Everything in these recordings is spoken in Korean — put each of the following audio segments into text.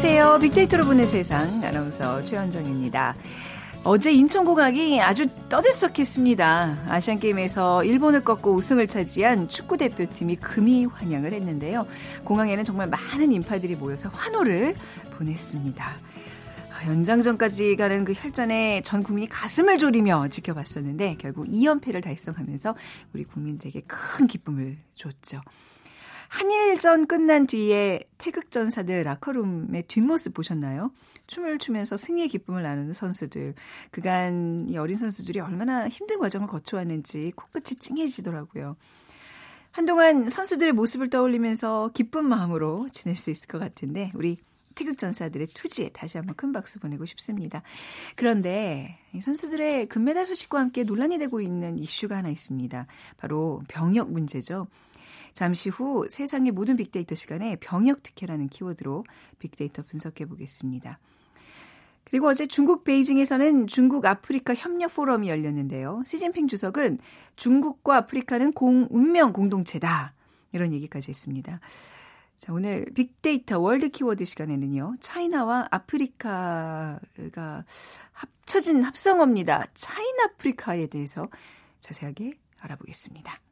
안녕하세요. 빅데이터로 보는 세상 아나운서 최현정입니다. 어제 인천공항이 아주 떠들썩했습니다. 아시안게임에서 일본을 꺾고 우승을 차지한 축구대표팀이 금이 환영을 했는데요. 공항에는 정말 많은 인파들이 모여서 환호를 보냈습니다. 연장전까지 가는 그 혈전에 전 국민이 가슴을 졸이며 지켜봤었는데 결국 2연패를 달성하면서 우리 국민들에게 큰 기쁨을 줬죠. 한일전 끝난 뒤에 태극전사들 라커룸의 뒷모습 보셨나요? 춤을 추면서 승리의 기쁨을 나누는 선수들. 그간 이 어린 선수들이 얼마나 힘든 과정을 거쳐왔는지 코끝이 찡해지더라고요. 한동안 선수들의 모습을 떠올리면서 기쁜 마음으로 지낼 수 있을 것 같은데 우리 태극전사들의 투지에 다시 한번 큰 박수 보내고 싶습니다. 그런데 선수들의 금메달 소식과 함께 논란이 되고 있는 이슈가 하나 있습니다. 바로 병역 문제죠. 잠시 후 세상의 모든 빅데이터 시간에 병역 특혜라는 키워드로 빅데이터 분석해 보겠습니다. 그리고 어제 중국 베이징에서는 중국 아프리카 협력 포럼이 열렸는데요. 시진핑 주석은 중국과 아프리카는 공, 운명 공동체다. 이런 얘기까지 했습니다. 자, 오늘 빅데이터 world 키워드 시간에는요. 차이나와 아프리카가 합쳐진 합성어입니다. Chinafrica에 대해서 자세하게 알아보겠습니다.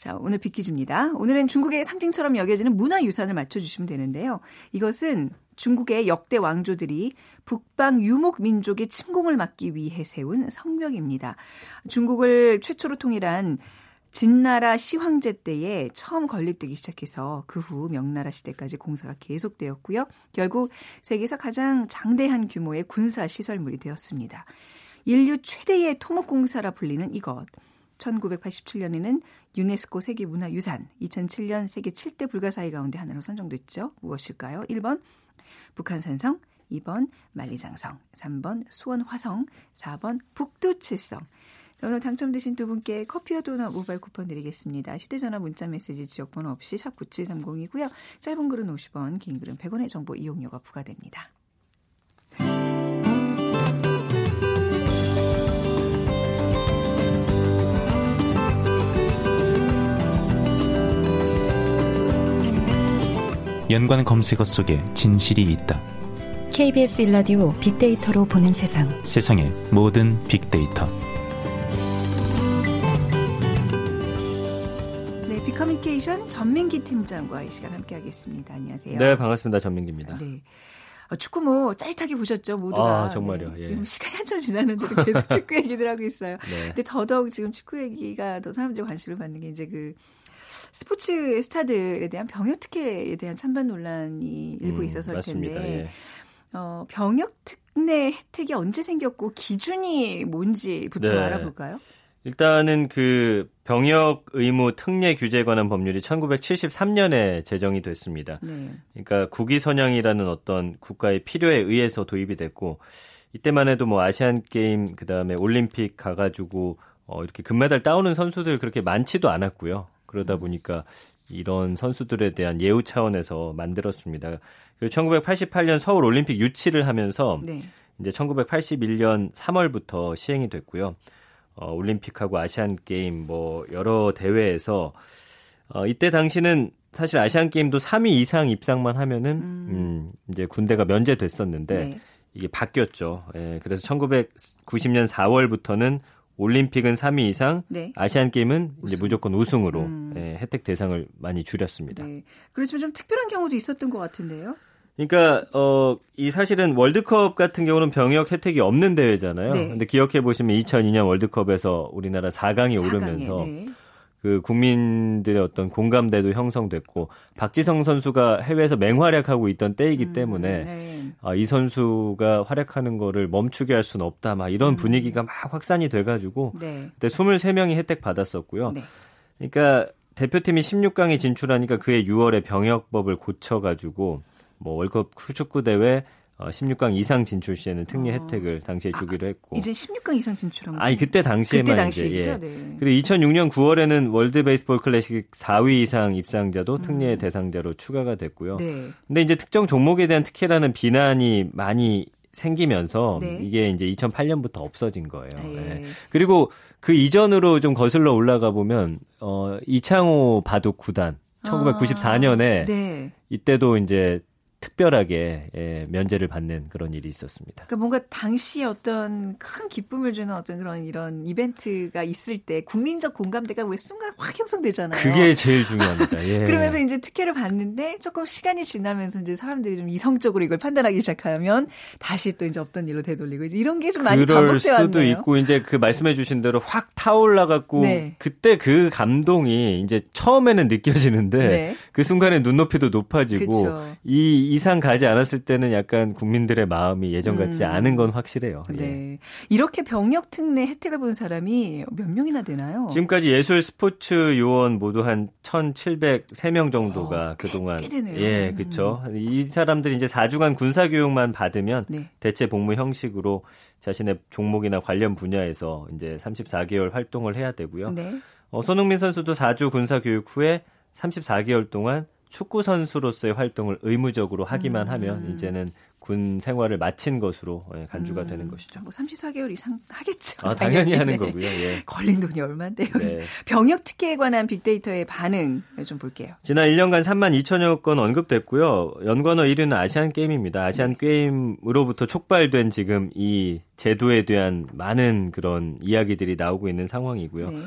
자, 오늘 빅퀴즈입니다. 오늘은 중국의 상징처럼 여겨지는 문화유산을 맞춰주시면 되는데요. 이것은 중국의 역대 왕조들이 북방 유목 민족의 침공을 막기 위해 세운 성명입니다. 중국을 최초로 통일한 진나라 시황제 때에 처음 건립되기 시작해서 그 후 명나라 시대까지 공사가 계속되었고요. 결국 세계에서 가장 장대한 규모의 군사 시설물이 되었습니다. 인류 최대의 토목공사라 불리는 이것. 1987년에는 유네스코 세계문화유산, 2007년 세계 7대 불가사의 가운데 하나로 선정됐죠. 무엇일까요? 1번 북한산성, 2번 만리장성, 3번 수원화성, 4번 북두칠성. 오늘 당첨되신 두 분께 커피와 도넛 모바일 쿠폰 드리겠습니다. 휴대전화 문자 메시지 지역번호 없이 샵 9730이고요. 짧은 글은 50원, 긴 글은 100원의 정보 이용료가 부과됩니다. 연관 검색어 속에 진실이 있다. KBS 일라디오 빅데이터로 보는 세상. 세상의 모든 빅데이터. 네, 빅커뮤니케이션 전민기 팀장과 이 시간 함께하겠습니다. 안녕하세요. 네, 반갑습니다. 전민기입니다. 네. 어, 축구 뭐 짜릿하게 보셨죠 모두가. 아, 정말요. 네, 예. 지금 시간이 한참 지났는데도 계속 축구 얘기들 하고 있어요. 네. 근데 더더욱 지금 축구 얘기가 더 사람들이 관심을 받는 게 이제 그 스포츠 스타들에 대한 병역 특혜에 대한 찬반 논란이 일고 음, 있어서일 음, 텐데 예. 어, 병역 특례 혜택이 언제 생겼고 기준이 뭔지부터 네. 알아볼까요? 일단은 그 병역 의무 특례 규제에 관한 법률이 1973년에 제정이 됐습니다. 네. 그러니까 국위 선양이라는 어떤 국가의 필요에 의해서 도입이 됐고 이때만 해도 뭐 아시안 게임 그다음에 올림픽 가 가지고 어 이렇게 금메달 따오는 선수들 그렇게 많지도 않았고요. 그러다 보니까 이런 선수들에 대한 예우 차원에서 만들었습니다. 그리고 1988년 서울 올림픽 유치를 하면서 네. 이제 1981년 3월부터 시행이 됐고요. 어, 올림픽하고 아시안 게임 뭐 여러 대회에서 어, 이때 당시는 사실 아시안 게임도 3위 이상 입상만 하면은 음, 음 이제 군대가 면제됐었는데 네. 이게 바뀌었죠. 예, 그래서 1990년 4월부터는 올림픽은 3위 이상, 네. 아시안 게임은 이제 무조건 우승으로 음. 예, 혜택 대상을 많이 줄였습니다. 네. 그렇지만 좀 특별한 경우도 있었던 것 같은데요. 그러니까 어 이 사실은 월드컵 같은 경우는 병역 혜택이 없는 대회잖아요. 네. 근데 기억해 보시면 2002년 월드컵에서 우리나라 4강이 4강에, 오르면서 네. 그 국민들의 어떤 공감대도 형성됐고 박지성 선수가 해외에서 맹활약하고 있던 때이기 음, 때문에 네. 아, 이 선수가 활약하는 거를 멈추게 할 수는 없다 막 이런 음. 분위기가 막 확산이 돼가지고 네. 그때 23명이 혜택 받았었고요. 네. 그러니까 대표팀이 16강에 진출하니까 그해 6월에 병역법을 고쳐가지고 뭐 월컵 축구 대회 어, 16강 이상 진출 시에는 특례 어. 혜택을 당시에 주기로 했고. 아, 이제 16강 이상 진출한 거 아니 그때 당시에만 그때 당시죠. 예. 네. 그리고 2006년 9월에는 월드 베이스볼 클래식 4위 이상 입상자도 특례 음. 대상자로 추가가 됐고요. 네. 근데 이제 특정 종목에 대한 특혜라는 비난이 많이 생기면서 네. 이게 이제 2008년부터 없어진 거예요. 아, 예. 네. 그리고 그 이전으로 좀 거슬러 올라가 보면 어 이창호 바둑 구단 1994년에 아, 네. 이때도 이제 특별하게 예, 면제를 받는 그런 일이 있었습니다. 그러니까 뭔가 당시 어떤 큰 기쁨을 주는 어떤 그런 이런 이벤트가 있을 때 국민적 공감대가 왜 순간 확 형성되잖아요. 그게 제일 중요합니다. 예. 그러면서 이제 특혜를 받는데 조금 시간이 지나면서 이제 사람들이 좀 이성적으로 이걸 판단하기 시작하면 다시 또 이제 없던 일로 되돌리고 이런 게 좀 많이 반복돼 왔네요. 그럴 수도 있고 이제 그 말씀해주신 대로 확 타올라 갖고 네. 그때 그 감동이 이제 처음에는 느껴지는데 네. 그 순간에 눈높이도 높아지고 그쵸. 이 이상 가지 않았을 때는 약간 국민들의 마음이 예전 같지 음. 않은 건 확실해요. 네. 예. 이렇게 병역 특례 혜택을 본 사람이 몇 명이나 되나요? 지금까지 예술 스포츠 요원 모두 한 1,703명 정도가 어, 그동안 예, 그렇죠. 이 사람들이 이제 4주간 군사 교육만 받으면 네. 대체 복무 형식으로 자신의 종목이나 관련 분야에서 이제 34개월 활동을 해야 되고요. 네. 어, 손흥민 선수도 4주 군사 교육 후에 34개월 동안 축구 선수로서의 활동을 의무적으로 하기만 음. 하면 이제는 군 생활을 마친 것으로 예, 간주가 음. 되는 것이죠. 뭐 34개월 이상 하겠죠. 아, 당연히, 당연히 하는 네. 거고요. 예. 걸린 돈이 얼마인데요. 네. 병역 특혜에 관한 빅데이터의 반응 좀 볼게요. 지난 1년간 3만 2천여 건 언급됐고요. 연관어 1위는 아시안 게임입니다. 아시안 네. 게임으로부터 촉발된 지금 이 제도에 대한 많은 그런 이야기들이 나오고 있는 상황이고요. 네.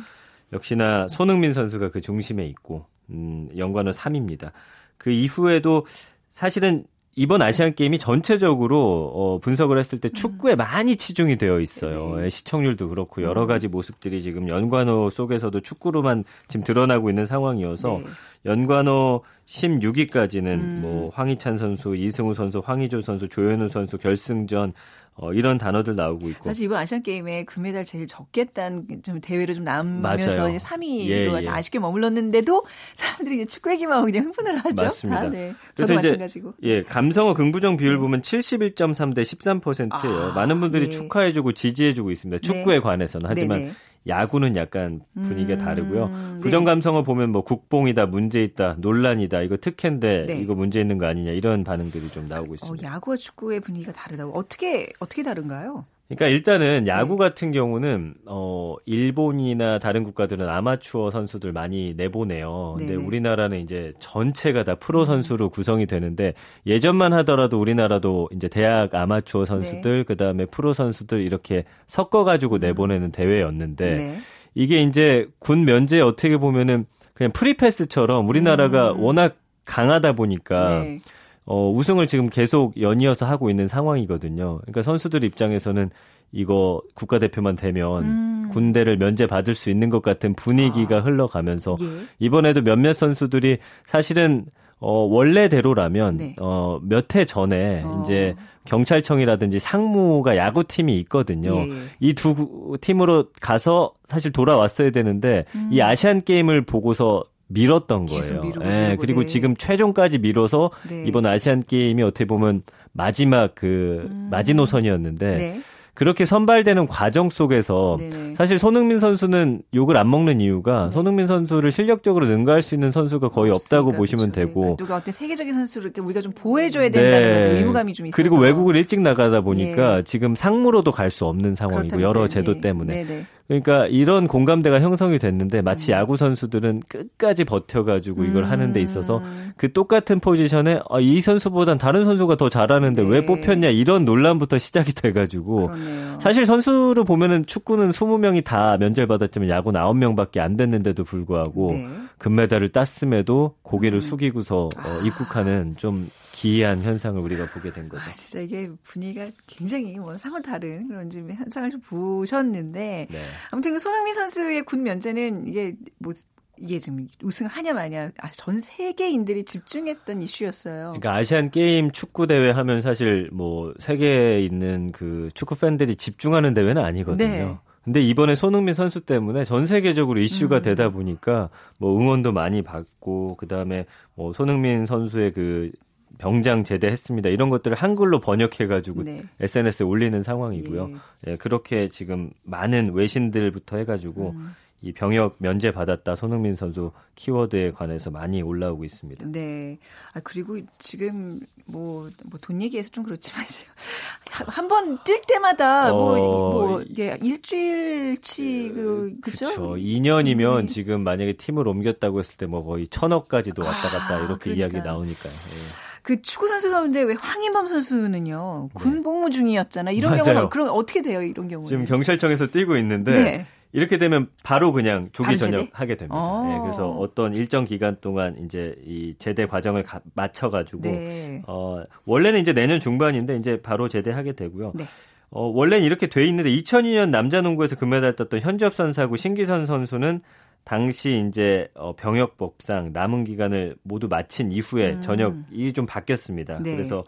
역시나 손흥민 선수가 그 중심에 있고 음, 연관어 3입니다. 그 이후에도 사실은 이번 아시안 게임이 전체적으로 어, 분석을 했을 때 축구에 많이 치중이 되어 있어요. 네. 예, 시청률도 그렇고 여러 음. 가지 모습들이 지금 연관어 속에서도 축구로만 지금 드러나고 있는 상황이어서 네. 연관어 16위까지는 음. 뭐 황희찬 선수, 이승우 선수, 황희조 선수, 조현우 선수 결승전 어, 이런 단어들 나오고 있고. 사실 이번 아시안 게임에 금메달 제일 적겠다는 좀 대회를 좀 남으면서 3위로 예, 예. 아쉽게 머물렀는데도 사람들이 이제 축구 얘기만 하고 그냥 흥분을 하죠. 맞습니다. 아, 네. 저도 마찬가지고. 예, 감성어 긍부정 비율 네. 보면 71.3 대 13%예요. 아, 많은 분들이 예. 축하해주고 지지해주고 있습니다. 축구에 네. 관해서는 하지만 네네. 야구는 약간 분위기가 음, 다르고요. 네. 부정 감성을 보면 뭐 국뽕이다, 문제 있다, 논란이다, 이거 특혜인데 네. 이거 문제 있는 거 아니냐 이런 반응들이 좀 나오고 어, 있습니다. 어, 야구와 축구의 분위기가 다르다고 어떻게 어떻게 다른가요? 그러니까 일단은 야구 네. 같은 경우는 어 일본이나 다른 국가들은 아마추어 선수들 많이 내보내요. 근데 네네. 우리나라는 이제 전체가 다 프로 음. 선수로 구성이 되는데 예전만 하더라도 우리나라도 이제 대학 아마추어 선수들 네. 그다음에 프로 선수들 이렇게 섞어 가지고 음. 내보내는 대회였는데 네. 이게 이제 군 면제 어떻게 보면은 그냥 프리패스처럼 우리나라가 음. 워낙 강하다 보니까 네. 어, 우승을 지금 계속 연이어서 하고 있는 상황이거든요. 그러니까 선수들 입장에서는 이거 국가대표만 되면 음. 군대를 면제받을 수 있는 것 같은 분위기가 아. 흘러가면서 예. 이번에도 몇몇 선수들이 사실은 어, 원래대로라면, 네. 어, 몇 해 전에, 어. 이제, 경찰청이라든지 상무가 야구팀이 있거든요. 예. 예. 이두 팀으로 가서 사실 돌아왔어야 되는데, 음. 이 아시안 게임을 보고서 밀었던 거예요. 예, 네, 그리고 네. 지금 최종까지 밀어서 네. 이번 아시안 게임이 어떻게 보면 마지막 그 음. 마지노선이었는데 네. 그렇게 선발되는 과정 속에서 네네. 사실 손흥민 선수는 욕을 안 먹는 이유가 네. 손흥민 선수를 실력적으로 능가할 수 있는 선수가 거의 없다고 보시면 그렇죠. 되고 네. 누가 어떤 세계적인 선수를 우리가 좀 보호해줘야 된다는 네. 의무감이 좀 있어서 그리고 외국을 일찍 나가다 보니까 예. 지금 상무로도 갈 수 없는 상황이고 여러 제도 때문에 네네. 그러니까 이런 공감대가 형성이 됐는데 마치 음. 야구 선수들은 끝까지 버텨가지고 이걸 음. 하는 데 있어서 그 똑같은 포지션에 아, 이 선수보단 다른 선수가 더 잘하는데 네. 왜 뽑혔냐 이런 논란부터 시작이 돼가지고 그러네요. 사실 선수를 보면은 축구는 20명이 다 면제받았지만 야구는 9명밖에 안 됐는데도 불구하고 네. 금메달을 땄음에도 고개를 음. 숙이고서 어, 입국하는 좀 기이한 현상을 우리가 보게 된 거죠. 아, 진짜 이게 분위기가 굉장히 뭐 상을 다른 그런 좀 현상을 좀 보셨는데 네. 아무튼 그 손흥민 선수의 군 면제는 이게 뭐 이게 지금 우승을 하냐 마냐 아, 전 세계인들이 집중했던 이슈였어요. 그러니까 아시안 게임 축구 대회 하면 사실 뭐 세계에 있는 그 축구 팬들이 집중하는 대회는 아니거든요. 네. 근데 이번에 손흥민 선수 때문에 전 세계적으로 이슈가 음. 되다 보니까 뭐 응원도 많이 받고 그다음에 뭐 손흥민 선수의 그 병장 제대했습니다. 이런 것들을 한글로 번역해가지고 네. SNS에 올리는 상황이고요. 예. 예. 그렇게 지금 많은 외신들부터 해가지고 음. 이 병역 면제 받았다 손흥민 선수 키워드에 관해서 많이 올라오고 있습니다. 네. 아 그리고 지금 뭐뭐돈 얘기해서 좀 그렇지만 한 번 뛸 때마다 뭐뭐 어, 뭐, 예, 일주일치 그 그죠? 그렇죠. 2년이면 네. 지금 만약에 팀을 옮겼다고 했을 때 뭐 거의 천억까지도 왔다 갔다 아, 이렇게 그러니까. 이야기 나오니까요. 예. 그 축구 선수 가운데 왜 황인범 선수는요 군 네. 복무 중이었잖아. 이런 맞아요. 경우는 그럼 어떻게 돼요? 이런 경우는 지금 경찰청에서 뛰고 있는데 네. 이렇게 되면 바로 그냥 조기 전역하게 됩니다. 어. 네, 그래서 어떤 일정 기간 동안 이제 이 제대 과정을 가, 맞춰가지고 네. 어, 원래는 이제 내년 중반인데 이제 바로 제대하게 되고요. 네. 어, 원래는 이렇게 돼 있는데 2002년 남자 농구에서 금메달 땄던 현지업 선수하고 신기선 선수는 당시 이제 어, 병역법상 남은 기간을 모두 마친 이후에 음. 전역 이 좀 바뀌었습니다. 네. 그래서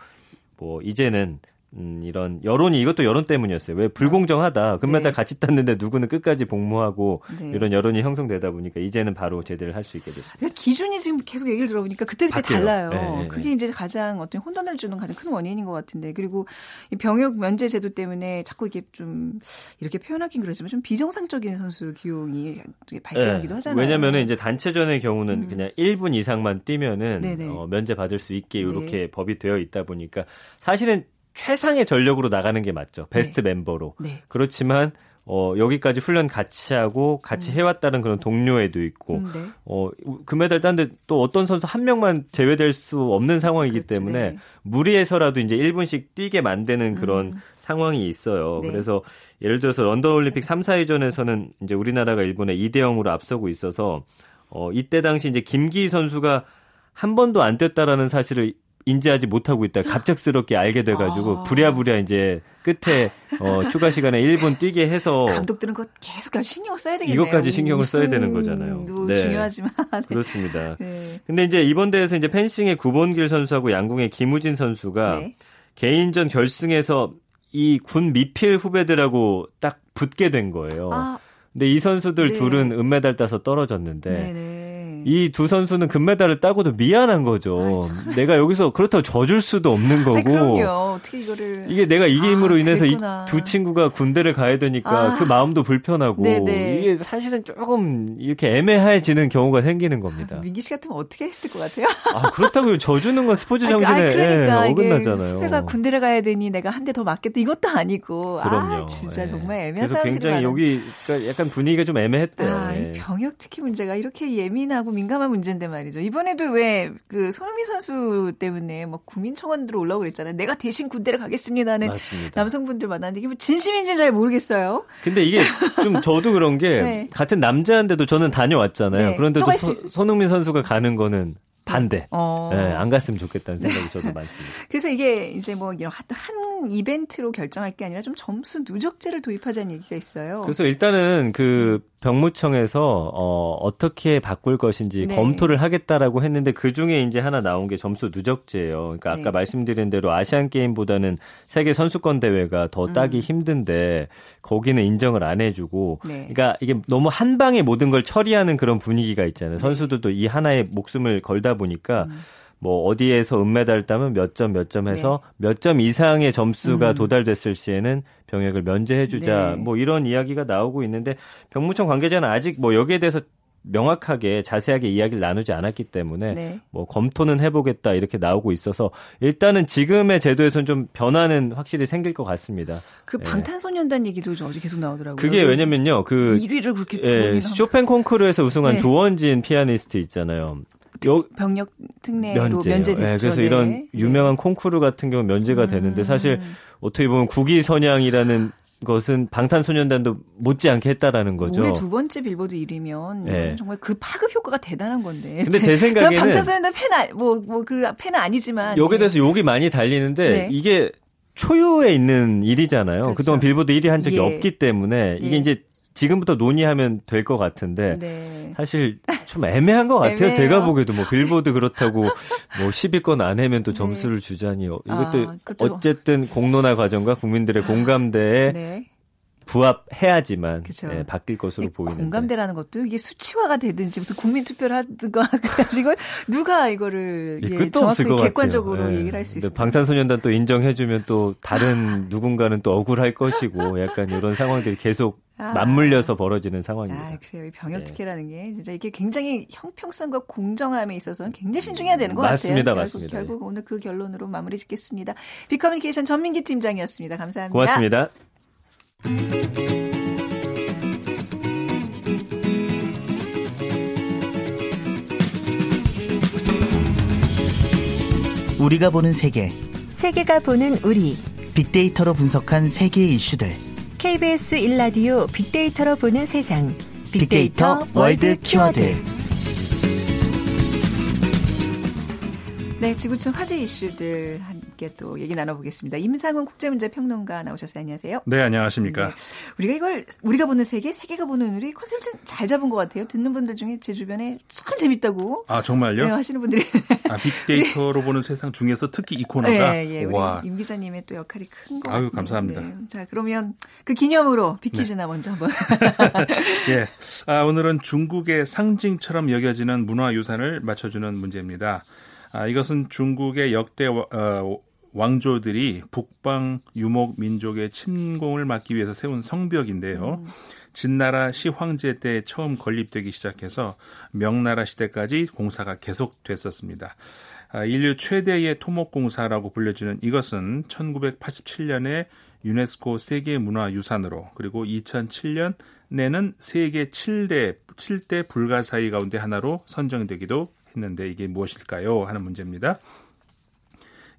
뭐 이제는 음, 이런 여론이 이것도 여론 때문이었어요. 왜 불공정하다. 금메달 네. 같이 땄는데 누구는 끝까지 복무하고 네. 이런 여론이 형성되다 보니까 이제는 바로 제대를 할 수 있게 됐습니다. 기준이 지금 계속 얘기를 들어보니까 그때그때 그때 달라요. 네, 네, 네, 그게 이제 가장 어떤 혼돈을 주는 가장 큰 원인인 것 같은데 그리고 이 병역 면제 제도 때문에 자꾸 이게 좀 이렇게 표현하긴 그렇지만 좀 비정상적인 선수 기용이 발생하기도 네. 하잖아요. 왜냐면은 이제 단체전의 경우는 음. 그냥 1분 이상만 뛰면은 어, 면제 받을 수 있게 이렇게 법이 되어 있다 보니까 사실은 최상의 전력으로 나가는 게 맞죠. 베스트 네. 멤버로. 네. 그렇지만 어, 여기까지 훈련 같이 하고 같이 음. 해왔다는 그런 동료애도 있고, 음, 네. 어, 금메달 땄는데 또 어떤 선수 한 명만 제외될 수 없는 상황이기 그렇죠, 때문에 네. 무리해서라도 이제 1분씩 뛰게 만드는 그런 음. 상황이 있어요. 네. 그래서 예를 들어서 런던 올림픽 3, 4위전에서는 이제 우리나라가 일본에 2대 0으로 앞서고 있어서, 어, 이때 당시 이제 김기 선수가 한 번도 안 떴다라는 사실을 인지하지 못하고 있다 갑작스럽게 알게 돼가지고 아. 부랴부랴 이제 끝에 어, 추가 시간에 1분 뛰게 해서 감독들은 그거 계속 신경 써야 되겠네요. 이것까지 신경을 써야 되는 거잖아요. 네. 중요하지만 네. 그렇습니다. 네. 근데 이제 이번 대회에서 이제 펜싱의 구본길 선수하고 양궁의 김우진 선수가 네. 개인전 결승에서 이 군 미필 후배들하고 딱 붙게 된 거예요. 아. 근데 이 선수들 네. 둘은 은메달 따서 떨어졌는데 네네. 네. 이두 선수는 금메달을 따고도 미안한 거죠. 아이, 내가 여기서 그렇다고 져줄 수도 없는 거고. 아이. 어떻게 이거를 이게 내가 이김으로 아, 인해서 이 두 친구가 군대를 가야 되니까 아. 그 마음도 불편하고 네네. 이게 사실은 조금 이렇게 애매해지는 경우가 생기는 겁니다. 아, 민기 씨 같으면 어떻게 했을 것 같아요? 아 그렇다고 져주는 건 스포츠 정신에 아, 그러니까, 예, 어긋나잖아요. 후배가 군대를 가야 되니 내가 한 대 더 맞겠다 이것도 아니고. 아, 그럼요. 아 진짜 예. 정말 애매한 그래서 굉장히 여기 그러니까 약간 분위기가 좀 애매했대요. 아, 예. 병역 특히 문제가 이렇게 예민하고 민감한 문제인데 말이죠. 이번에도 왜 그 손흥민 선수 때문에 뭐 국민청원으로 올라오고 그랬잖아요. 내가 대신 군대를 가겠습니다는 맞습니다. 남성분들 만났는데 이게 뭐 진심인지 잘 모르겠어요. 근데 이게 좀 저도 그런 게 네. 같은 남자인데도 저는 다녀왔잖아요. 네. 그런데도 소, 손흥민 선수가 가는 거는 반대. 어. 네, 안 갔으면 좋겠다는 생각이 저도 많습니다. 그래서 이게 이제 뭐 이런 한 이벤트로 결정할 게 아니라 좀 점수 누적제를 도입하자는 얘기가 있어요. 그래서 일단은 그 병무청에서 어, 어떻게 바꿀 것인지 네. 검토를 하겠다라고 했는데 그 중에 이제 하나 나온 게 점수 누적제예요. 그러니까 아까 네. 말씀드린 대로 아시안 게임보다는 세계 선수권 대회가 더 따기 음. 힘든데 거기는 인정을 안 해주고, 네. 그러니까 이게 너무 한 방에 모든 걸 처리하는 그런 분위기가 있잖아요. 네. 선수들도 이 하나의 목숨을 걸다 보니까. 음. 뭐 어디에서 은메달 따면 몇 점 몇 점 해서 네. 몇점 이상의 점수가 음. 도달됐을 시에는 병역을 면제해 주자. 네. 뭐 이런 이야기가 나오고 있는데 병무청 관계자는 아직 뭐 여기에 대해서 명확하게 자세하게 이야기를 나누지 않았기 때문에 네. 뭐 검토는 해보겠다 이렇게 나오고 있어서 일단은 지금의 제도에서는 좀 변화는 확실히 생길 것 같습니다. 그 예. 방탄소년단 예. 얘기도 좀 어제 계속 나오더라고요. 그게 왜냐면요, 그 1위를 그렇게 예, 쇼팽 콩쿠르에서 우승한 네. 조원진 피아니스트 있잖아요. 요, 병력 특례로 면제됐죠. 네, 그래서 이런 네. 유명한 콩쿠르 같은 경우 면제가 음. 되는데 사실 어떻게 보면 국위 선양이라는 것은 방탄소년단도 못지않게 했다라는 거죠. 올해 두 번째 빌보드 1위면 네. 정말 그 파급 효과가 대단한 건데. 근데 제 생각에는 방탄소년단 팬 뭐뭐 그 팬은 아니지만 여기에 대해서 욕이 많이 달리는데 네. 이게 초유에 있는 일이잖아요. 그렇죠. 그동안 빌보드 1위 한 적이 예. 없기 때문에 이게 네. 이제 지금부터 논의하면 될 것 같은데 네. 사실 좀 애매한 것 같아요. 애매해요. 제가 보기에도 뭐 빌보드 그렇다고 뭐 10위권 안에면 또 네. 점수를 네. 주자니 이것도 아, 어쨌든 공론화 과정과 국민들의 공감대에 네. 부합해야지만 예, 바뀔 것으로 보이는데 공감대라는 것도 이게 수치화가 되든지 무슨 국민 투표를 하든가 이걸 누가 이거를 예, 정확히 객관적으로 예. 얘기를 할 수 있어요. 방탄소년단 또 인정해주면 또 다른 누군가는 또 억울할 것이고 약간 이런 상황들이 계속 아. 맞물려서 벌어지는 상황입니다. 아, 그래요. 병역 특혜라는 게 진짜 이게 굉장히 형평성과 공정함에 있어서는 굉장히 신중해야 되는 것 맞습니다, 같아요. 맞습니다. 결국, 결국 오늘 그 결론으로 마무리 짓겠습니다. 비커뮤니케이션 전민기 팀장이었습니다. 감사합니다. 고맙습니다. 우리가 보는 세계. 세계가 보는 우리. 빅데이터로 분석한 세계의 이슈들. KBS 일라디오 빅데이터로 보는 세상. 빅데이터, 빅데이터 world 키워드. 네, 지구촌 화제 이슈들 함께 또 얘기 나눠보겠습니다. 임상훈 국제문제평론가 나오셨어요. 안녕하세요. 네, 안녕하십니까. 네, 우리가 이걸 우리가 보는 세계, 세계가 보는 우리 컨셉을 잘 잡은 것 같아요. 듣는 분들 중에 제 주변에 참 재밌다고. 아 정말요? 네, 하시는 분들이. 아 빅데이터로 보는 세상 중에서 특히 이 코너가. 네, 예, 와. 임 기자님의 또 역할이 큰것 같아요. 아유 감사합니다. 네. 자 그러면 그 기념으로 빅퀴즈나 네. 먼저 한번. 예, 아, 오늘은 중국의 상징처럼 여겨지는 문화유산을 맞춰주는 문제입니다. 아, 이것은 중국의 역대 어, 왕조들이 북방 유목 민족의 침공을 막기 위해서 세운 성벽인데요. 음. 진나라 시황제 때 처음 건립되기 시작해서 명나라 시대까지 공사가 계속됐었습니다. 아, 인류 최대의 토목공사라고 불려지는 이것은 1987년에 유네스코 세계문화유산으로 그리고 2007년에는 세계 7대 7대 불가사의 가운데 하나로 선정되기도 했는데 이게 무엇일까요? 하는 문제입니다.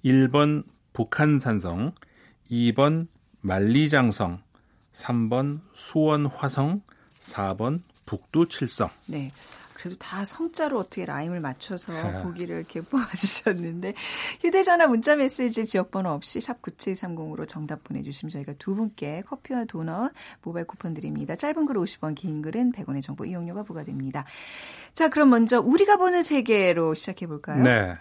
1번 북한산성, 2번 만리장성, 3번 수원화성, 4번 북두칠성. 네. 그래도 다 성자로 어떻게 라임을 맞춰서 보기를 이렇게 뽑아주셨는데 휴대전화 문자메시지 지역번호 없이 샵 9730으로 정답 보내주시면 저희가 두 분께 커피와 도넛 모바일 쿠폰 드립니다. 짧은 글 50원 긴 글은 100원의 정보 이용료가 부과됩니다. 자 그럼 먼저 우리가 보는 세계로 시작해 볼까요? 네.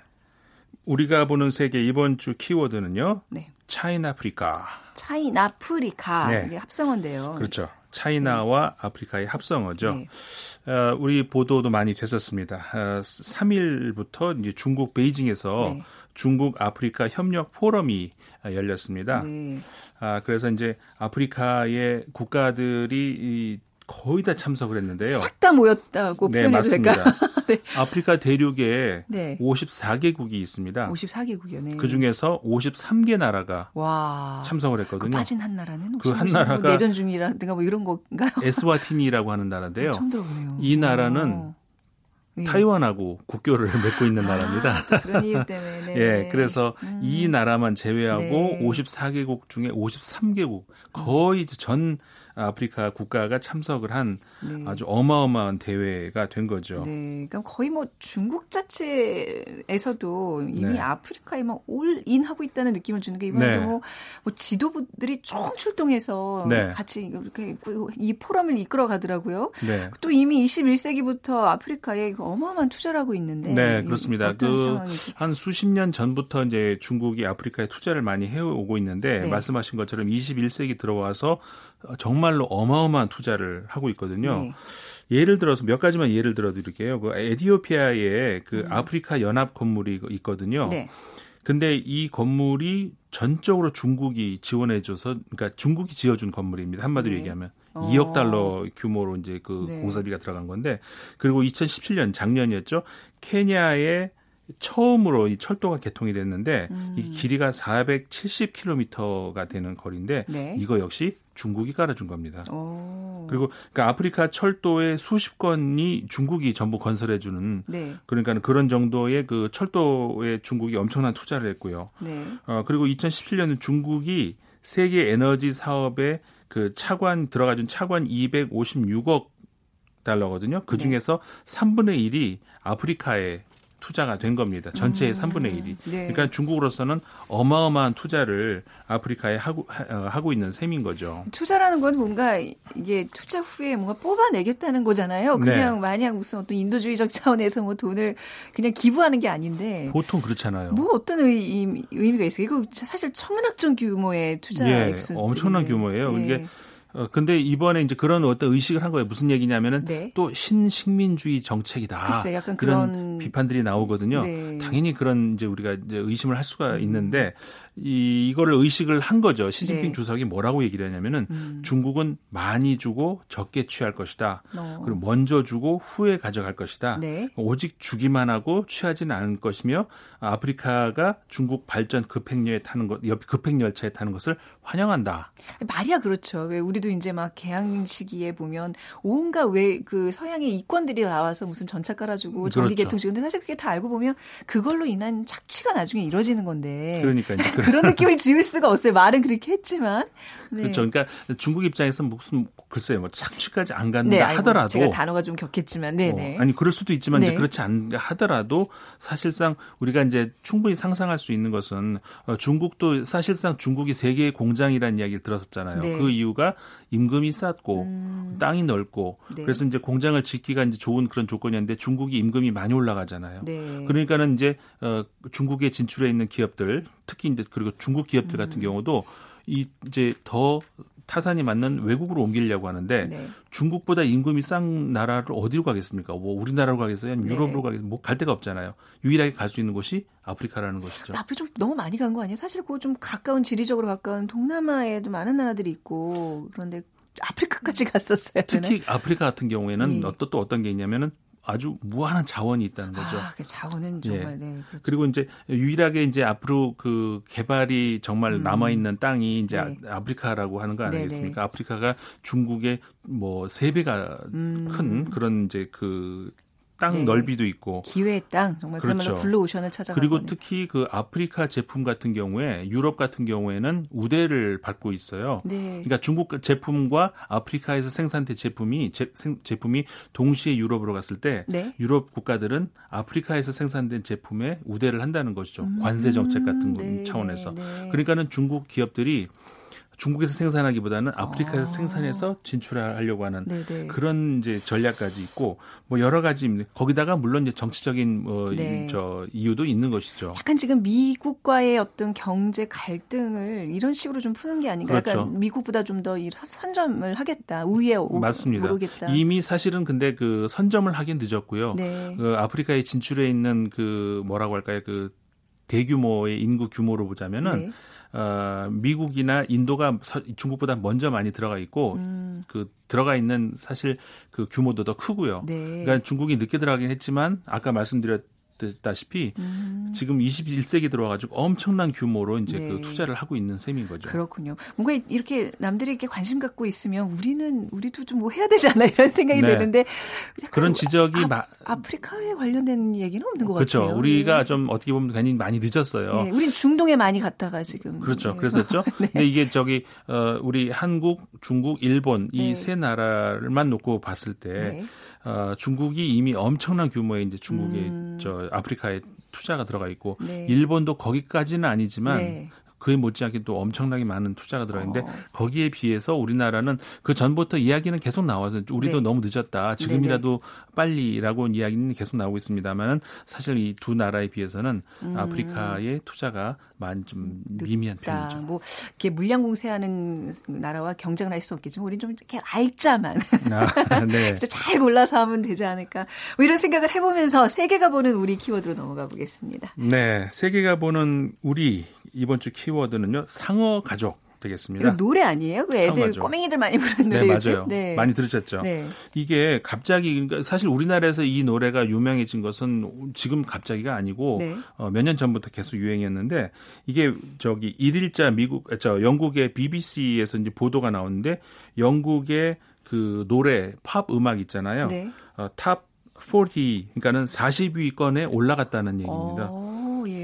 우리가 보는 세계 이번 주 키워드는요. 네. 차이나프리카. 차이나프리카. 네. 이게 합성어인데요. 그렇죠. 차이나와 네. 아프리카의 합성어죠. 네. 어, 우리 보도도 많이 됐었습니다. 어, 3일부터 이제 중국 베이징에서 네. 중국 아프리카 협력 포럼이 열렸습니다. 네. 아, 그래서 이제 아프리카의 국가들이 이 거의 다 참석을 했는데요. 싹 다 모였다고 네, 표현해도 맞습니다. 네. 아프리카 대륙에 네. 54개국이 있습니다. 54개국이요. 네. 그 중에서 53개 나라가 와. 참석을 했거든요. 그 빠진 한 나라는 그 한 나라가 뭐 내전 중이라든가 뭐 이런 건가요? 에스와티니라고 하는 나라인데요. 처음 들어보네요. 이 나라는 네. 타이완하고 국교를 맺고 있는 아, 나라입니다. 그런 이유 때문에. 네. 예, 그래서 음. 이 나라만 제외하고 네. 54개국 중에 53개국 거의 전 아프리카 국가가 참석을 한 네. 아주 어마어마한 대회가 된 거죠. 네, 그러니까 거의 뭐 중국 자체에서도 이미 네. 아프리카에 막 올인 하고 있다는 느낌을 주는 게 이번에도 네. 뭐, 뭐 지도부들이 총 출동해서 네. 같이 이렇게 이 포럼을 이끌어 가더라고요. 네. 또 이미 21세기부터 아프리카에 어마어마한 투자를 하고 있는데. 네, 그렇습니다. 그 한 수십 년 전부터 이제 중국이 아프리카에 투자를 많이 해오고 있는데 네. 말씀하신 것처럼 21세기 들어와서 정말로 어마어마한 투자를 하고 있거든요. 네. 예를 들어서 몇 가지만 예를 들어 드릴게요. 그 에디오피아에 그 음. 아프리카 연합 건물이 있거든요. 네. 근데 이 건물이 전적으로 중국이 지원해줘서, 그러니까 중국이 지어준 건물입니다. 한마디로 네. 얘기하면. 어. 2억 달러 규모로 이제 그 네. 공사비가 들어간 건데, 그리고 2017년 작년이었죠. 케냐에 처음으로 이 철도가 개통이 됐는데 음. 이 길이가 470km가 되는 거리인데 네. 이거 역시 중국이 깔아준 겁니다. 오. 그리고 그러니까 아프리카 철도의 수십 건이 중국이 전부 건설해주는 네. 그러니까 그런 정도의 그 철도에 중국이 엄청난 투자를 했고요. 네. 어, 그리고 2017년은 중국이 세계 에너지 사업에 그 차관 들어가준 차관 256억 달러거든요. 그 네. 중에서 네. 3분의 1이 아프리카에 투자가 된 겁니다. 전체의 음. 3분의 1이. 네. 그러니까 중국으로서는 어마어마한 투자를 아프리카에 하고 어, 하고 있는 셈인 거죠. 투자라는 건 뭔가 이게 투자 후에 뭔가 뽑아내겠다는 거잖아요. 네. 그냥 네. 마냥 무슨 어떤 인도주의적 차원에서 뭐 돈을 그냥 기부하는 게 아닌데 보통 그렇잖아요. 뭐 어떤 의, 의미가 있어요? 이거 사실 천문학적 규모의 투자 예, 엄청난 규모예요. 예. 이게 어, 근데 이번에 이제 그런 어떤 의식을 한 거예요. 무슨 얘기냐면은 네. 또 신식민주의 정책이다. 글쎄, 약간 그런, 그런 비판들이 나오거든요. 네. 당연히 그런 이제 우리가 이제 의심을 할 수가 음. 있는데 이 이거를 의식을 한 거죠. 시진핑 네. 주석이 뭐라고 얘기를 하냐면은 음. 중국은 많이 주고 적게 취할 것이다. 어. 그리고 먼저 주고 후에 가져갈 것이다. 네. 오직 주기만 하고 취하지는 않을 것이며 아프리카가 중국 발전 급행열에 타는 것, 급행열차에 타는 것을 환영한다. 말이야 그렇죠. 왜 우리도 이제 막 개항 시기에 보면 온갖 왜 그 서양의 이권들이 나와서 무슨 전차 깔아주고 전기 그렇죠. 개통식 근데 사실 그게 다 알고 보면 그걸로 인한 착취가 나중에 이뤄지는 건데. 그러니까 이제 그런 느낌을 지울 수가 없어요. 말은 그렇게 했지만. 네. 그렇죠. 그러니까 중국 입장에서 무슨 글쎄요, 뭐 착취까지 안 간다 네, 하더라도 제가 단어가 좀 격했지만, 네, 네. 어, 아니 그럴 수도 있지만 네. 이제 그렇지 않 하더라도 사실상 우리가 이제 충분히 상상할 수 있는 것은 어, 중국도 사실상 중국이 세계의 공장이라는 이야기를 들었었잖아요. 네. 그 이유가 임금이 쌌고 음. 땅이 넓고 네. 그래서 이제 공장을 짓기가 이제 좋은 그런 조건이었는데 중국이 임금이 많이 올라가잖아요. 네. 그러니까는 이제 어, 중국에 진출해 있는 기업들 특히 이제 그리고 중국 기업들 같은 음. 경우도 이 이제 더 타산이 맞는 외국으로 옮기려고 하는데 네. 중국보다 임금이 싼 나라를 어디로 가겠습니까? 뭐 우리나라로 가겠어요? 아니면 네. 유럽으로 네. 가겠어요? 뭐 갈 데가 없잖아요. 유일하게 갈 수 있는 곳이 아프리카라는 것이죠. 앞으로 좀 너무 많이 간 거 아니에요? 사실 그 좀 가까운 지리적으로 가까운 동남아에도 많은 나라들이 있고 그런데 아프리카까지 갔었어요. 특히 아프리카 같은 경우에는 네. 또, 또 어떤 게 있냐면은 아주 무한한 자원이 있다는 거죠. 아, 그 자원은 예. 정말 예. 네. 그렇죠. 그리고 이제 유일하게 이제 앞으로 그 개발이 정말 음. 남아 있는 땅이 이제 네. 아프리카라고 하는 거 아니겠습니까? 네네. 아프리카가 중국의 뭐 세 배가 음. 큰 그런 이제 그 땅 네. 넓이도 있고 기회의 땅 정말 그렇죠. 블루 오션을 찾아 그리고 특히 그 아프리카 제품 같은 경우에 유럽 같은 경우에는 우대를 받고 있어요. 네. 그러니까 중국 제품과 아프리카에서 생산된 제품이 제, 생, 제품이 동시에 유럽으로 갔을 때 네. 유럽 국가들은 아프리카에서 생산된 제품에 우대를 한다는 것이죠. 음. 관세 정책 같은 네. 차원에서. 네. 그러니까는 중국 기업들이 중국에서 생산하기보다는 아프리카에서 아. 생산해서 진출하려고 하는 네네. 그런 이제 전략까지 있고 뭐 여러 가지 거기다가 물론 이제 정치적인 뭐저 네. 이유도 있는 것이죠. 약간 지금 미국과의 어떤 경제 갈등을 이런 식으로 좀 푸는 게 아닌가? 그렇죠. 약간 미국보다 좀 더 선점을 하겠다. 우위에 맞습니다. 오르겠다. 이미 사실은 근데 그 선점을 하긴 늦었고요. 네. 그 아프리카에 진출해 있는 그 뭐라고 할까요? 그 대규모의 인구 규모로 보자면은 네. 어, 미국이나 인도가 중국보다 먼저 많이 들어가 있고 음. 그 들어가 있는 사실 그 규모도 더 크고요. 네. 그러니까 중국이 늦게 들어가긴 했지만 아까 말씀드렸 다시피 음. 지금 21세기 들어와가지고 엄청난 규모로 이제 네. 그 투자를 하고 있는 셈인 거죠. 그렇군요. 뭔가 이렇게 남들이 이렇게 관심 갖고 있으면 우리는 우리도 좀 뭐 해야 되지 않나 이런 생각이 네. 드는데 그런 지적이 아, 마... 아프리카에 관련된 얘기는 없는 것 그렇죠. 같아요. 그렇죠. 우리가 네. 좀 어떻게 보면 괜히 많이 늦었어요. 네. 우린 중동에 많이 갔다가 지금 그렇죠. 네. 그랬었죠. 네. 근데 이게 저기 어, 우리 한국, 중국, 일본 이세 네. 나라를만 놓고 봤을 때. 어, 중국이 이미 엄청난 규모의 이제 중국의 음. 저 아프리카에 투자가 들어가 있고 네. 일본도 거기까지는 아니지만 네. 그에 못지않게 또 엄청나게 많은 투자가 들어있는데 어. 거기에 비해서 우리나라는 그 전부터 이야기는 계속 나와서 우리도 네. 너무 늦었다. 지금이라도 네네. 빨리라고 이야기는 계속 나오고 있습니다만은 사실 이 두 나라에 비해서는 음. 아프리카의 투자가 많이 좀 미미한 편이죠. 뭐 이렇게 물량 공세하는 나라와 경쟁을 할 수 없겠지만 우리는 좀 이렇게 알짜만 아, 네. 잘 골라서 하면 되지 않을까. 뭐 이런 생각을 해보면서 세계가 보는 우리 키워드로 넘어가 보겠습니다. 네, 세계가 보는 우리 이번 주 키워드는요. 상어 가족 되겠습니다. 이거 노래 아니에요? 그 애들 가족. 꼬맹이들 많이 부르는 네, 노래죠. 네, 맞아요. 네. 많이 들으셨죠? 네. 이게 갑자기 그러니까 사실 우리나라에서 이 노래가 유명해진 것은 지금 갑자기가 아니고 네. 어, 몇 년 전부터 계속 유행했는데 이게 저기 일일자 미국 저 영국의 BBC에서 이제 보도가 나오는데 영국의 그 노래 팝 음악 있잖아요. 네. 어, top 40, 그러니까는 40위권에 올라갔다는 얘기입니다. 어.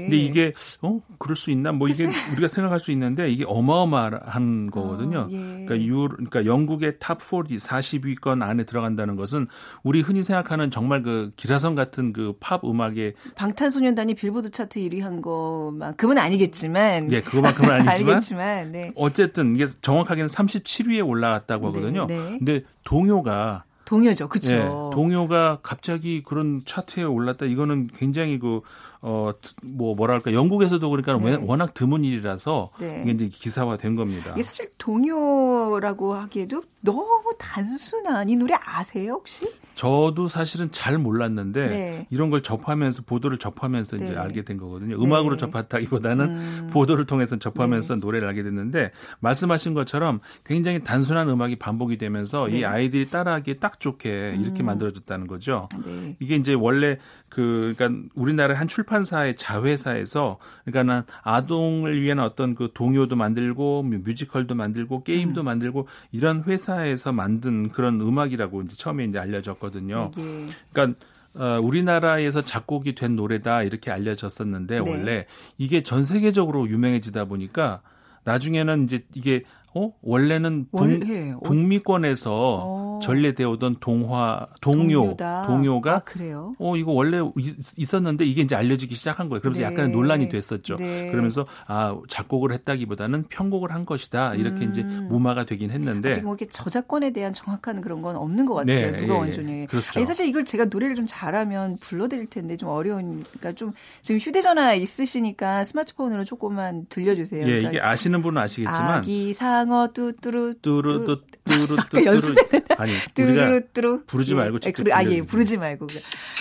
근데 이게 어 그럴 수 있나? 뭐 이게 우리가 생각할 수 있는데 이게 어마어마한 거거든요. 어, 예. 그러니까 유 그러니까 영국의 top 40, 40위권 안에 들어간다는 것은 우리 흔히 생각하는 정말 그 기라성 같은 그 팝 음악의 방탄소년단이 빌보드 차트 1위 한 거만큼은 아니겠지만 예, 그거만큼은 아니지만 아니겠지만 네. 어쨌든 이게 정확하게는 37위에 올라갔다고 하거든요. 네, 네. 근데 동요가 동요죠, 그렇죠. 예, 동요가 갑자기 그런 차트에 올랐다. 이거는 굉장히 그 어, 뭐, 뭐랄까, 영국에서도 그러니까 네. 워낙 드문 일이라서 네. 이게 이제 기사화 된 겁니다. 이게 사실 동요라고 하기에도 너무 단순한 이 노래 아세요, 혹시? 저도 사실은 잘 몰랐는데 네. 이런 걸 접하면서 보도를 접하면서 네. 이제 알게 된 거거든요. 음악으로 네. 접했다기보다는 음. 보도를 통해서 접하면서 네. 노래를 알게 됐는데 말씀하신 것처럼 굉장히 단순한 음악이 반복이 되면서 이 네. 아이들이 따라하기에 딱 좋게 이렇게 음. 만들어졌다는 거죠. 네. 이게 이제 원래 그 그러니까 우리나라 한 출판사의 자회사에서 그러니까는 아동을 위한 어떤 그 동요도 만들고 뮤지컬도 만들고 게임도 음. 만들고 이런 회사에서 만든 그런 음악이라고 이제 처음에 이제 알려졌거든요. 네. 그러니까 어, 우리나라에서 작곡이 된 노래다 이렇게 알려졌었는데 네. 원래 이게 전 세계적으로 유명해지다 보니까 나중에는 이제 이게 어 원래는 북, 예. 북미권에서 어. 전래되어 오던 동화 동요 동요다. 동요가 아, 그래요? 어 이거 원래 있, 었는데 이게 이제 알려지기 시작한 거예요. 그래서 네. 약간 논란이 됐었죠. 네. 그러면서 아 작곡을 했다기보다는 편곡을 한 것이다 이렇게 음. 이제 무마가 되긴 했는데 아직 뭐 이렇게 저작권에 대한 정확한 그런 건 없는 것 같아요. 네. 누가 예. 예. 그렇죠. 아니, 사실 이걸 제가 노래를 좀 잘하면 불러드릴 텐데 좀 어려우니까 좀 지금 휴대전화 있으시니까 스마트폰으로 조금만 들려주세요. 예, 그러니까 이게 아시는 분은 아시겠지만 아기 상어 뚜뚜루 뚜루 뚜 뚜루 뚜루 아니 우리가 뚜루 부르지 말고 예, 직접 아예 부르지 말고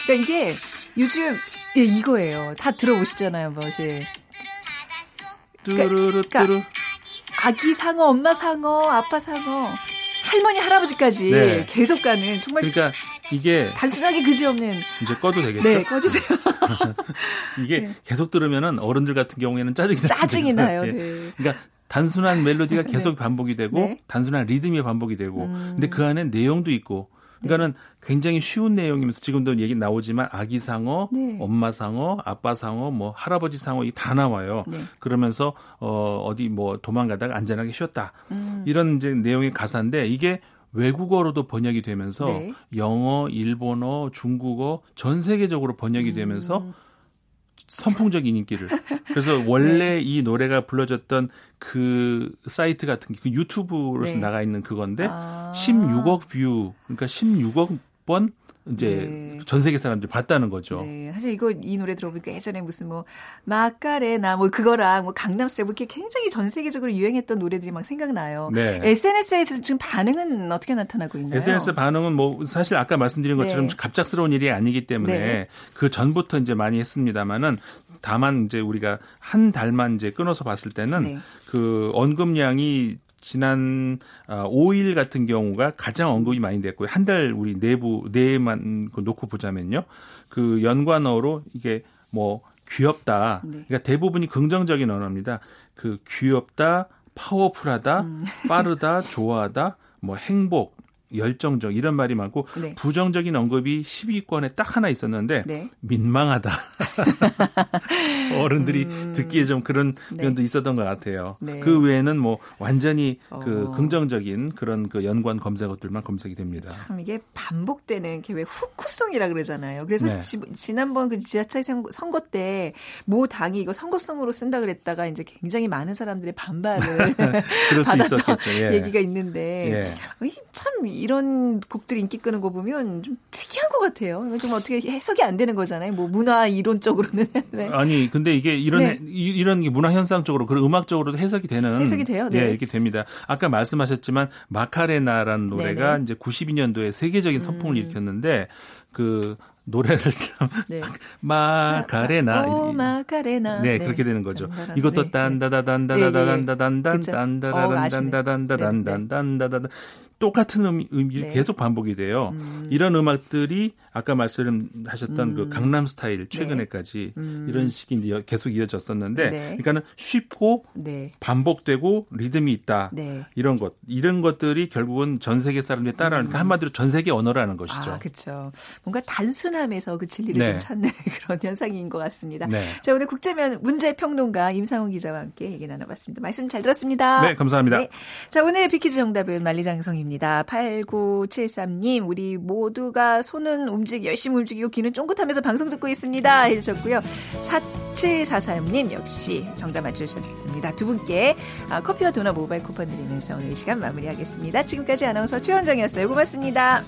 그러니까 이게 요즘 예, 이거예요. 다 들어보시잖아요, 뭐지. 뚜루루 그러니까, 뚜루 아기 상어, 엄마 상어, 아빠 상어, 할머니 할아버지까지 네. 계속 가는 정말 그러니까 이게 단순하게 그지 없는 이제 꺼도 되겠죠? 네, 꺼주세요. 이게 네. 계속 들으면은 어른들 같은 경우에는 짜증이 짜증이 나요. 네. 네. 그러니까 단순한 멜로디가 네. 계속 반복이 되고 네. 단순한 리듬이 반복이 되고 음. 근데 그 안에 내용도 있고 그러니까는 굉장히 쉬운 내용이면서 지금도 얘기 나오지만 아기 상어, 네. 엄마 상어, 아빠 상어, 뭐 할아버지 상어 이 다 나와요. 네. 그러면서 어 어디 뭐 도망가다가 안전하게 쉬었다. 음. 이런 이제 내용의 가사인데 이게 외국어로도 번역이 되면서 네. 영어, 일본어, 중국어 전 세계적으로 번역이 되면서 음. 선풍적인 인기를. 그래서 원래 네. 이 노래가 불러졌던 그 사이트 같은 게 그 YouTube로서 네. 나가 있는 그건데 아. 16억 view, 그러니까 16억 번 이제 네. 전 세계 사람들이 봤다는 거죠. 네. 사실 이거 이 노래 들어보니까 예전에 무슨 뭐 마카레나 뭐 그거랑 뭐 강남스타일 뭐 이렇게 굉장히 전 세계적으로 유행했던 노래들이 막 생각나요. 네. SNS에서 지금 반응은 어떻게 나타나고 있나요? SNS 반응은 뭐 사실 아까 말씀드린 것처럼 네. 갑작스러운 일이 아니기 때문에 네. 그 전부터 이제 많이 했습니다만은 다만 이제 우리가 한 달만 이제 끊어서 봤을 때는 네. 그 언급량이 지난 5일 아, 같은 경우가 가장 언급이 많이 됐고요. 한 달 우리 내부 내만 그 놓고 보자면요. 그 연관어로 이게 뭐 귀엽다. 네. 그러니까 대부분이 긍정적인 언어입니다. 그 귀엽다, 파워풀하다, 음. 빠르다, 좋아하다, 뭐 행복, 열정적 이런 말이 많고 네. 부정적인 언급이 10위권에 딱 하나 있었는데 네. 민망하다. 어른들이 음... 듣기에 좀 그런 네. 면도 있었던 것 같아요. 네. 그 외에는 뭐 완전히 그 어... 긍정적인 그런 그 연관 검색어들만 검색이 됩니다. 참 이게 반복되는 게 왜 후쿠송이라 그러잖아요. 그래서 네. 지, 지난번 그 지하철 선거 때 모 당이 이거 선거성으로 쓴다 그랬다가 이제 굉장히 많은 사람들의 반발을 받았던 예. 얘기가 있는데 예. 참 이런 곡들이 인기 끄는 거 보면 좀 특이한 것 같아요. 좀 어떻게 해석이 안 되는 거잖아요. 뭐 문화 이론적으로는. 네. 아니 근데 이게 이런 네. 이런 게 문화 현상적으로 그리고 음악적으로도 해석이 되는 해석이 돼요. 네. 예, 이렇게 됩니다. 아까 말씀하셨지만 마카레나라는 노래가 네네. 이제 92년도에 세계적인 선풍을 음. 일으켰는데 그 노래를 좀 네. 마카레나 오, 마카레나 네, 네, 그렇게 되는 거죠. 이것도 딴다다단다다단다단단다단다단다단다단다단다단 똑같은 음, 음이 네. 계속 반복이 돼요. 음. 이런 음악들이 아까 말씀하셨던 음. 그 강남 스타일 최근에까지 네. 음. 이런 식이 이제 계속 이어졌었는데, 네. 그러니까는 쉽고 네. 반복되고 리듬이 있다. 네. 이런 것 이런 것들이 결국은 전 세계 사람들이 따라하는 음. 한마디로 전 세계 언어라는 것이죠. 아, 그렇죠. 뭔가 단순함에서 그 진리를 좀 찾는 그런 현상인 것 같습니다. 자 오늘 국제면 문제 평론가 임상훈 기자와 함께 얘기 나눠 봤습니다. 말씀 잘 들었습니다. 네, 감사합니다. 자 오늘 비키즈 정답은 만리장성입니다. 주셨습니다. 8973님, 우리 모두가 손은 움직, 열심히 움직이고 귀는 쫑긋하면서 방송 듣고 있습니다. 해주셨고요. 4743님, 역시 정답 맞춰주셨습니다. 두 분께 아, 커피와 도넛 모바일 쿠폰 드리면서 오늘 이 시간 마무리하겠습니다. 지금까지 아나운서 최원정이었어요. 고맙습니다.